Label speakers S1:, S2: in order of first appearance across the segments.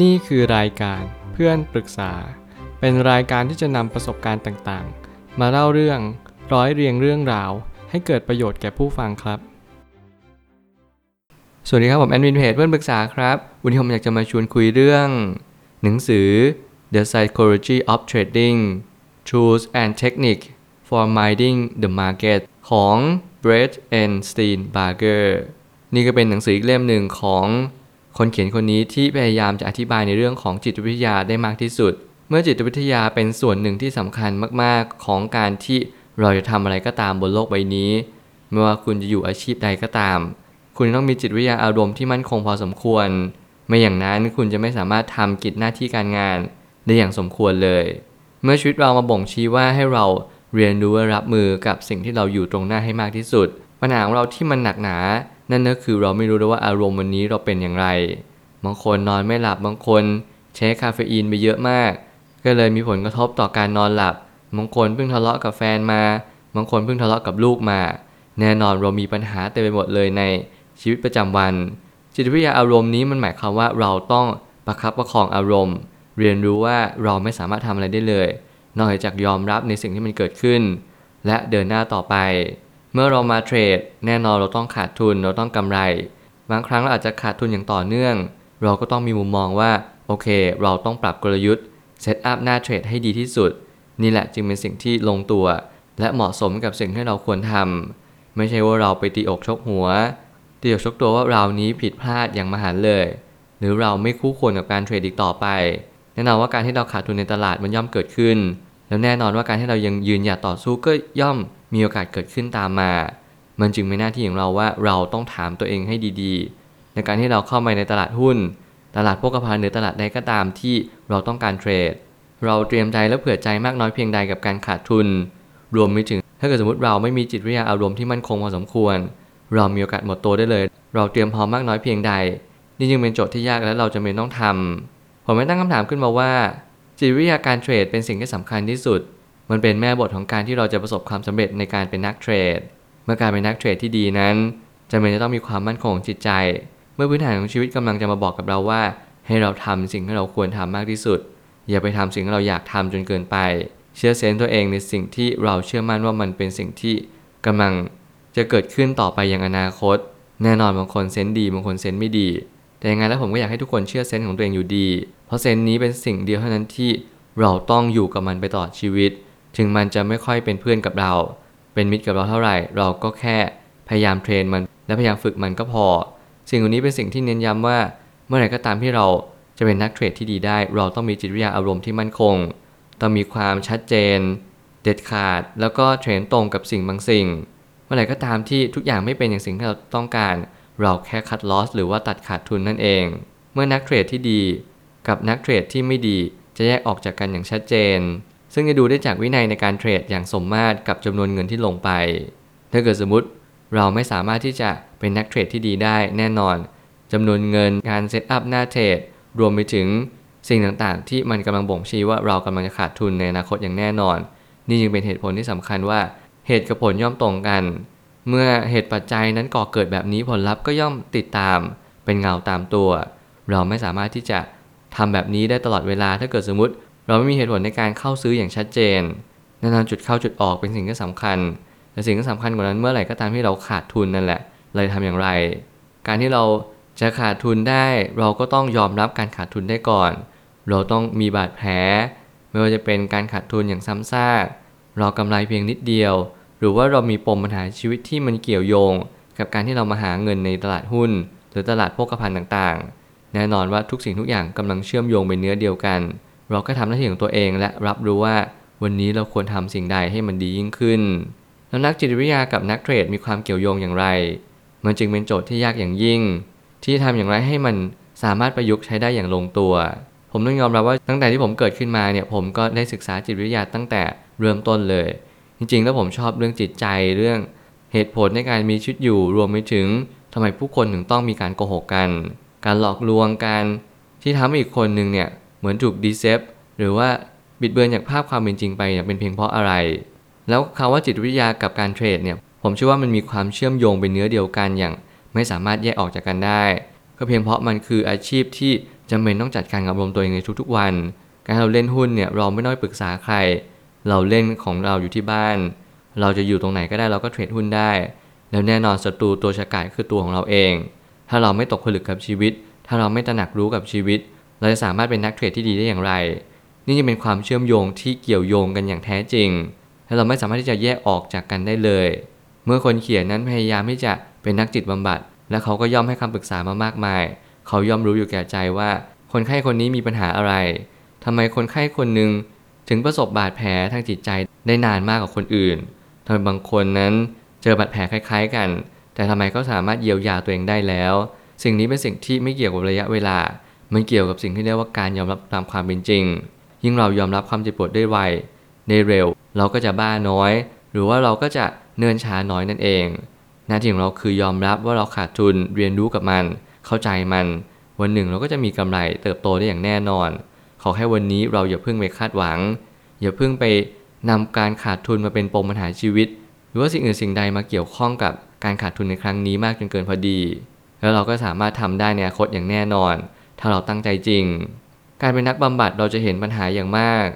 S1: นี่คือรายการเพื่อนปรึกษา เป็นรายการที่จะนำประสบการณ์ต่างๆ มาเล่าเรื่องร้อยเรียงเรื่องราว ให้เกิดประโยชน์แก่ผู้ฟังครับ สวัสดีครับผมแอนวินเพจเพื่อนปรึกษาครับ วันนี้ผมอยากจะมาชวนคุยเรื่อง หนังสือ The Psychology of Trading Tools and Technique for Minding the Market ของ Brett and Steenbarger นี่ก็เป็นหนังสืออีกเล่มหนึ่งของ คนเขียนคนนี้ที่พยายามจะอธิบายในเรื่องของจิตวิทยาได้มากที่สุด เมื่อจิตวิทยาเป็นส่วนหนึ่งที่สำคัญมากๆ ของการที่เราจะทำอะไรก็ตามบนโลกใบนี้ ไม่ว่าคุณจะอยู่อาชีพใดก็ตาม คุณต้องมีจิตวิทยาอารมณ์ที่มั่นคงพอสมควร ไม่อย่างนั้นคุณจะไม่สามารถทำกิจหน้าที่การงานได้อย่างสมควรเลย เมื่อชีวิตเรามาบ่งชี้ว่าให้เราเรียนรู้รับมือกับสิ่งที่เราอยู่ตรงหน้าให้มากที่สุด ปัญหาของเราที่มันหนักหนา นั่นก็คือเราไม่รู้เลยว่าอารมณ์วันนี้เราเป็นอย่างไร บางคนนอนไม่หลับบางคนใช้คาเฟอีนไปเยอะมาก ก็เลยมีผลกระทบต่อการนอนหลับ บางคนเพิ่งทะเลาะกับแฟนมา บางคนเพิ่งทะเลาะกับลูกมา แน่นอนเรามีปัญหาเต็มไปหมดเลยในชีวิตประจำวัน จิตวิทยาอารมณ์นี้มันหมายความว่าเราต้องประคับประคองอารมณ์ เรียนรู้ว่าเราไม่สามารถทำอะไรได้เลย นอกจากยอมรับในสิ่งที่มันเกิดขึ้น และเดินหน้าต่อไป เมื่อเรามาเทรด แน่นอนเราต้องขาดทุนเราต้องกำไร บางครั้งเราอาจจะขาดทุนอย่างต่อเนื่อง เราก็ต้องมีมุมมองว่า โอเค เราต้องปรับกลยุทธ์เซตอัพหน้าเทรดให้ดีที่สุด นี่แหละจึงเป็นสิ่งที่ลงตัว และเหมาะสมกับสิ่งที่เราควรทำไม่ใช่ว่าเราไปตีอกชกหัวตีอกชกตัวว่าเรานี้ผิดพลาดอย่างมหันเลย หรือเราไม่คู่ควรกับการเทรดอีกต่อไปแน่นอนว่าการที่เราขาดทุนในตลาดมันย่อมเกิดขึ้น แล้วแน่นอนว่าการที่เรายังยืนหยัดต่อสู้ก็ย่อม มีโอกาสเกิดขึ้นตามมา มันจึงเป็นหน้าที่ของเราว่าเราต้องถามตัวเองให้ดีๆ ในการที่เราเข้ามาในตลาดหุ้น ตลาดพวกภัณฑ์หรือตลาดใดก็ตามที่เราต้องการเทรด เราเตรียมใจและเผื่อใจมากน้อยเพียงใดกับการขาดทุน รวมไปถึง ถ้าเกิดสมมติเราไม่มีจิตวิทยาอารมณ์ที่มั่นคงพอสมควร เรามีโอกาสหมดตัวได้เลย เราเตรียมพร้อมมากน้อยเพียงใด นี่จึงเป็นโจทย์ที่ยากและเราจะเป็นต้องทำผมไม่ตั้งคำถามขึ้นมาว่าจิตวิทยาการเทรดเป็นสิ่งที่สำคัญที่สุด มันเป็นแม่บทของการที่เราจะประสบความสำเร็จในการเป็นนักเทรด เมื่อการเป็นนักเทรดที่ดีนั้นจำเป็นจะต้องมีความมั่นคงของจิตใจ เมื่อพื้นฐานของชีวิตกำลังจะมาบอกกับเราว่า ให้เราทำสิ่งที่เราควรทำมากที่สุด อย่าไปทำสิ่งที่เราอยากทำจนเกินไป เชื่อเซนตัวเองในสิ่งที่เราเชื่อมั่นว่ามันเป็นสิ่งที่กำลังจะเกิดขึ้นต่อไปอย่างอนาคต แน่นอนบางคนเซนดีบางคนเซนไม่ดี แต่ยังไงแล้วผมก็อยากให้ทุกคนเชื่อเซนของตัวเองอยู่ดี เพราะเซนนี้เป็นสิ่งเดียวเท่านั้นที่เราต้องอยู่กับมันไปตลอดชีวิต ถึงมันจะไม่ค่อยเป็นเพื่อนกับเรา เป็นมิตรกับเราเท่าไหร่ เราก็แค่พยายามเทรนมัน และพยายามฝึกมันก็พอ สิ่งเหล่านี้เป็นสิ่งที่เน้นย้ำว่า เมื่อไหร่ก็ตามที่เราจะเป็นนักเทรดที่ดีได้ เราต้องมีจิตวิทยาอารมณ์ที่มั่นคง ต้องมีความชัดเจน เด็ดขาด แล้วก็เทรนตรงกับสิ่งบางสิ่ง เมื่อไหร่ก็ตามที่ทุกอย่างไม่เป็นอย่างสิ่งที่เราต้องการ เราแค่คัดลอสหรือว่าตัดขาดทุนนั่นเอง เมื่อนักเทรดที่ดี กับนักเทรดที่ไม่ดีจะแยกออกจากกันอย่างชัดเจน ซึ่งจะดูได้จากวินัยในการเทรดอย่างสมมาตรกับจำนวนเงินที่ลงไป ถ้าเกิดสมมติเราไม่สามารถที่จะเป็นนักเทรดที่ดีได้แน่นอนจำนวนเงินการเซตอัพหน้าเทรดรวมไปถึงสิ่งต่างๆ ที่มันกำลังบ่งชี้ว่าเรากำลังจะขาดทุนในอนาคตอย่างแน่นอน นี่จึงเป็นเหตุผลที่สำคัญว่าเหตุกับผลย่อมตรงกัน เมื่อเหตุปัจจัยนั้นก่อเกิดแบบนี้ผลลัพธ์ก็ย่อมติดตาม เป็นเงาตามตัว เราไม่สามารถที่จะทำแบบนี้ได้ตลอดเวลาถ้าเกิดสมมติ เราไม่มีเหตุผลในการเข้าซื้ออย่างชัดเจนแน่นอนจุดเข้าจุดออกเป็นสิ่งที่สำคัญแต่สิ่งที่สำคัญกว่านั้นเมื่อไหร่ก็ตามที่เราขาดทุนนั่นแหละเราจะทำอย่างไร การที่เราจะขาดทุนได้ เราก็ต้องยอมรับการขาดทุนได้ก่อน เราต้องมีบาดแผล ไม่ว่าจะเป็นการขาดทุนอย่างซ้ำซากเรากำไรเพียงนิดเดียว หรือว่าเรามีปมปัญหาชีวิตที่มันเกี่ยวโยง กับการที่เรามาหาเงินในตลาดหุ้น หรือตลาดโภคภัณฑ์ต่างๆ แน่นอนว่าทุกสิ่งทุกอย่างกำลังเชื่อมโยงเป็นเนื้อเดียวกัน เราก็ทำหน้าที่ของตัวเองและรับรู้ว่าวันนี้เราควรทำสิ่งใดให้มันดียิ่งขึ้น แล้วนักจิตวิทยากับนักเทรดมีความเกี่ยวโยงอย่างไร มันจึงเป็นโจทย์ที่ยากอย่างยิ่ง ที่ทำอย่างไรให้มันสามารถประยุกต์ใช้ได้อย่างลงตัว ผมต้องยอมรับว่าตั้งแต่ที่ผมเกิดขึ้นมาเนี่ยผมก็ได้ศึกษาจิตวิทยาตั้งแต่เริ่มต้นเลย จริงๆ แล้วผมชอบเรื่องจิตใจเรื่องเหตุผลในการมีชีวิตอยู่รวมไปถึงทำไมผู้คนถึงต้องมีการโกหกกัน การหลอกลวงกันที่ทำให้อีกคนหนึ่งเนี่ย เหมือนถูกดีเซฟหรือว่าบิดเบือนจากภาพความเป็นจริงไปเนี่ยเป็นเพียงเพราะอะไร แล้วคำว่าจิตวิทยากับการเทรดเนี่ยผมเชื่อว่ามันมีความเชื่อมโยงเป็นเนื้อเดียวกันอย่างไม่สามารถแยกออกจากกันได้ ก็เพียงเพราะมันคืออาชีพที่จำเป็นต้องจัดการกับอารมณ์ตัวเองในทุกๆวัน การเราเล่นหุ้นเนี่ยเราไม่ต้องปรึกษาใคร เราเล่นของเราอยู่ที่บ้าน เราจะอยู่ตรงไหนก็ได้เราก็เทรดหุ้นได้ แล้วแน่นอนศัตรูตัวฉกาจคือตัวของเราเอง ถ้าเราไม่ตกผลึกกับชีวิต ถ้าเราไม่ตระหนักรู้กับชีวิต เราจะสามารถเป็นนักเทรดที่ดีได้อย่างไร นี่จะเป็นความเชื่อมโยงที่เกี่ยวโยงกันอย่างแท้จริง และเราไม่สามารถที่จะแยกออกจากกันได้เลย เมื่อคนเขียนนั้นพยายามที่จะเป็นนักจิตบำบัด และเขาก็ย่อมให้คำปรึกษามามากมาย เขาย่อมรู้อยู่แก่ใจว่า คนไข้คนนี้มีปัญหาอะไรทำไมคนไข้คนหนึ่งถึงประสบบาดแผลทางจิตใจได้นานมากกว่าคนอื่นทำไมบางคนนั้นเจอบาดแผลคล้าย ๆ กัน แต่ทำไมก็สามารถเยียวยาตัวเองได้แล้ว สิ่งนี้เป็นสิ่งที่ไม่เกี่ยวกับระยะเวลา มันเกี่ยวกับสิ่งที่เรียกว่าการยอมรับตามความเป็นจริง ยิ่งเรายอมรับความเจ็บปวดได้ไวได้เร็ว เราก็จะบ้าน้อย หรือว่าเราก็จะเนินช้าน้อยนั่นเอง หน้าที่ของเราคือยอมรับว่าเราขาดทุนเรียนรู้กับมัน เข้าใจมัน วันหนึ่งเราก็จะมีกำไรเติบโตได้อย่างแน่นอน ขอแค่วันนี้เราอย่าเพิ่งไปคาดหวัง อย่าเพิ่งไปนำการขาดทุนมาเป็นปมปัญหาชีวิต หรือว่าสิ่งอื่นสิ่งใดมาเกี่ยวข้องกับการขาดทุนในครั้งนี้มากจนเกินพอดี แล้วเราก็สามารถทำได้ในอนาคตอย่างแน่นอน ถ้าเราตั้งใจจริง การเป็นนักบำบัดเราจะเห็นปัญหาอย่างมาก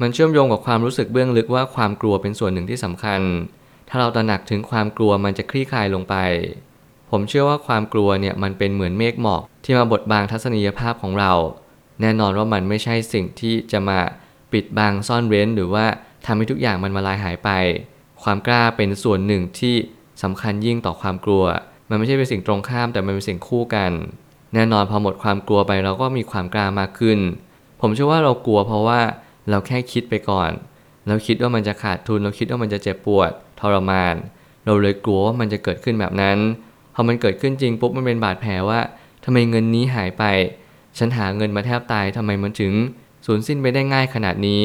S1: มันเชื่อมโยงกับความรู้สึกเบื้องลึกว่าความกลัวเป็นส่วนหนึ่งที่สำคัญ ถ้าเราตระหนักถึงความกลัวมันจะคลี่คลายลงไป ผมเชื่อว่าความกลัวเนี่ยมันเป็นเหมือนเมฆหมอกที่มาบดบังทัศนียภาพของเรา แน่นอนว่ามันไม่ใช่สิ่งที่จะมาปิดบังซ่อนเร้นหรือว่าทำให้ทุกอย่างมันมาลายหายไป ความกล้าเป็นส่วนหนึ่งที่สำคัญยิ่งต่อความกลัว มันไม่ใช่เป็นสิ่งตรงข้ามแต่มันเป็นสิ่งคู่กัน แน่นอนพอหมดความกลัวไปเราก็มีความกล้ามากขึ้น ผมเชื่อว่าเรากลัวเพราะว่าเราแค่คิดไปก่อน เราคิดว่ามันจะขาดทุน เราคิดว่ามันจะเจ็บปวดทรมาน เราเลยกลัวว่ามันจะเกิดขึ้นแบบนั้น พอมันเกิดขึ้นจริงปุ๊บมันเป็นบาดแผลว่าทำไมเงินนี้หายไป ฉันหาเงินมาแทบตายทำไมมันถึงสูญสิ้นไปได้ง่ายขนาดนี้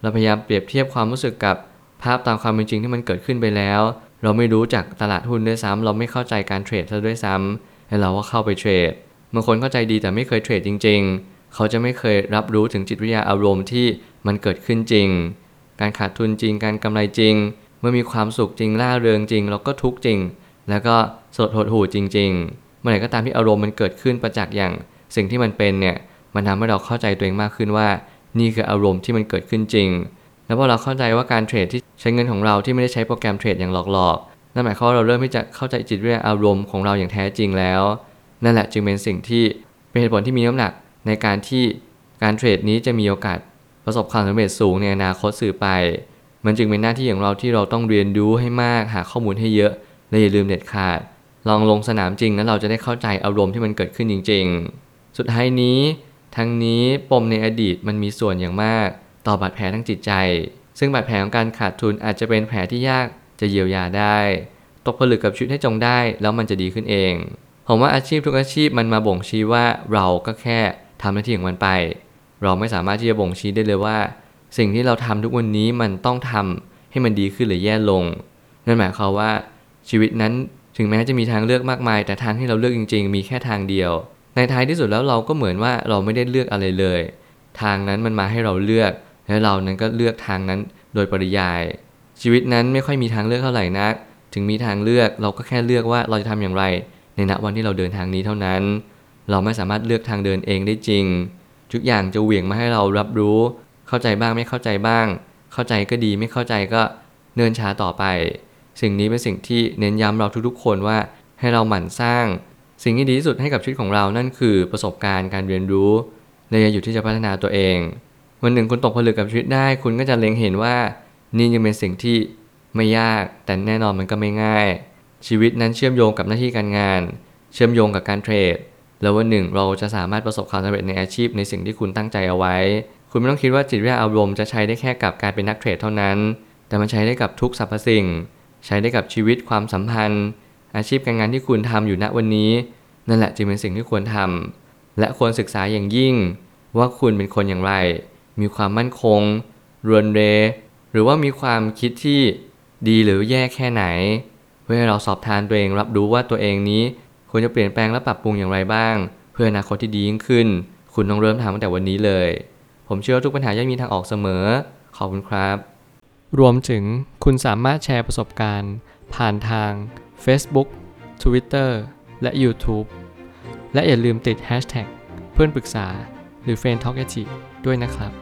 S1: เราพยายามเปรียบเทียบความรู้สึกกับภาพตามความเป็นจริงที่มันเกิดขึ้นไปแล้ว เราไม่รู้จักตลาดหุ้นด้วยซ้ำเราไม่เข้าใจการเทรดซะด้วยซ้ำแล้วเราก็เข้าไปเทรด บางคนเข้าใจดีแต่ไม่เคยเทรดจริง ๆ เขาจะไม่เคยรับรู้ถึงจิตวิทยาอารมณ์ที่มันเกิดขึ้นจริง การขาดทุนจริง การกำไรจริง เมื่อมีความสุขจริงล่าเริงจริงเราก็ทุกข์จริง แล้วก็สดหดหู่จริง ๆ เมื่อไหร่ก็ตามที่อารมณ์มันเกิดขึ้นประจักษ์อย่าง สิ่งที่มันเป็นเนี่ยมันทำให้เราเข้าใจตัวเองมากขึ้นว่า นี่คืออารมณ์ที่มันเกิดขึ้นจริง แล้วพอเราเข้าใจว่าการเทรดที่ใช้เงินของเราที่ไม่ได้ใช้โปรแกรมเทรดอย่างหลอกๆนั่นหมายความว่าเราเริ่มที่จะเข้าใจจิตวิทยาอารมณ์ของเราอย่างแท้จริงแล้ว นั่นแหละจึงเป็นสิ่งที่เป็นเหตุผลที่มีน้ำหนักในการที่การเทรดนี้จะมีโอกาสประสบความสำเร็จสูงในอนาคตสื่อไป มันจึงเป็นหน้าที่ของเราที่เราต้องเรียนรู้ให้มากหาข้อมูลให้เยอะและอย่าลืมเด็ดขาด ลองลงสนามจริงแล้วเราจะได้เข้าใจอารมณ์ที่มันเกิดขึ้นจริง ๆ สุดท้ายนี้ ทั้งนี้ปมในอดีตมันมีส่วนอย่างมาก ต่อบาดแผลทั้งจิตใจ ซึ่งบาดแผลของการขาดทุนอาจจะเป็นแผลที่ยากจะเยียวยาได้ ตกผลึกกับชีวิตให้จงได้ แล้วมันจะดีขึ้นเอง ผมว่าอาชีพทุกอาชีพมันมาบ่งชี้ว่าเราก็แค่ทำหน้าที่ของมันไป เราไม่สามารถที่จะบ่งชี้ได้เลยว่า สิ่งที่เราทำทุกวันนี้มันต้องทำให้มันดีขึ้นหรือแย่ลง นั่นหมายความว่าชีวิตนั้นถึงแม้จะมีทางเลือกมากมาย แต่ทางที่เราเลือกจริง ๆ มีแค่ทางเดียว ในท้ายที่สุดแล้วเราก็เหมือนว่าเราไม่ได้เลือกอะไรเลย ทางนั้นมันมาให้เราเลือก และเรานั้นก็เลือกทางนั้นโดยปริยาย ชีวิตนั้นไม่ค่อยมีทางเลือกเท่าไหร่นัก ถึงมีทางเลือกเราก็แค่เลือกว่าเราจะทำอย่างไร ณวันที่เราเดินทางนี้เท่านั้น เราไม่สามารถเลือกทางเดินเองได้จริง ทุกอย่างจะเหวี่ยงมาให้เรารับรู้ เข้าใจบ้างไม่เข้าใจบ้าง เข้าใจก็ดีไม่เข้าใจก็เนินช้าต่อไป สิ่งนี้เป็นสิ่งที่เน้นย้ำเราทุกๆ คนว่าให้เราหมั่นสร้าง สิ่งที่ดีที่สุดให้กับชีวิตของเรานั่นคือประสบการณ์การเรียนรู้เลยอยู่ที่จะพัฒนาตัวเองวันหนึ่งคุณตกผลึกกับชีวิตได้ คุณก็จะเล็งเห็นว่านี่ยังเป็นสิ่งที่ไม่ยากแต่แน่นอนมันก็ไม่ง่าย ชีวิตนั้นเชื่อมโยงกับหน้าที่การงาน เชื่อมโยงกับการเทรด แล้ววันหนึ่งเราจะสามารถประสบความสำเร็จในอาชีพในสิ่งที่คุณตั้งใจเอาไว้ คุณไม่ต้องคิดว่าจิตวิทยาอารมณ์จะใช้ได้แค่กับการเป็นนักเทรดเท่านั้น แต่มันใช้ได้กับทุกสรรพสิ่ง ใช้ได้กับชีวิตความสัมพันธ์ อาชีพการงานที่คุณทำอยู่ณวันนี้ นั่นแหละจึงเป็นสิ่งที่ควรทำและควรศึกษาอย่างยิ่ง ว่าคุณเป็นคนอย่างไร มีความมั่นคงรวนเรหรือว่ามีความคิดที่ดีหรือแย่แค่ไหน พื่อให้เราสอบทานตัวเองรับรู้ว่าตัวเองนี้ควรจะเปลี่ยนแปลงและปรับปรุงอย่างไรบ้าง เพื่ออนาคตที่ดียิ่งขึ้น คุณต้องเริ่มทำตั้งแต่วันนี้เลย ผมเชื่อว่าทุกปัญหาย่อมมีทางออกเสมอ ขอบคุณครับ รวมถึงคุณสามารถแชร์ประสบการณ์ ผ่านทาง Facebook Twitter และ YouTube และอย่าลืมติด Hashtag เพื่อนปรึกษาหรือ Friend Talk ด้วยนะครับ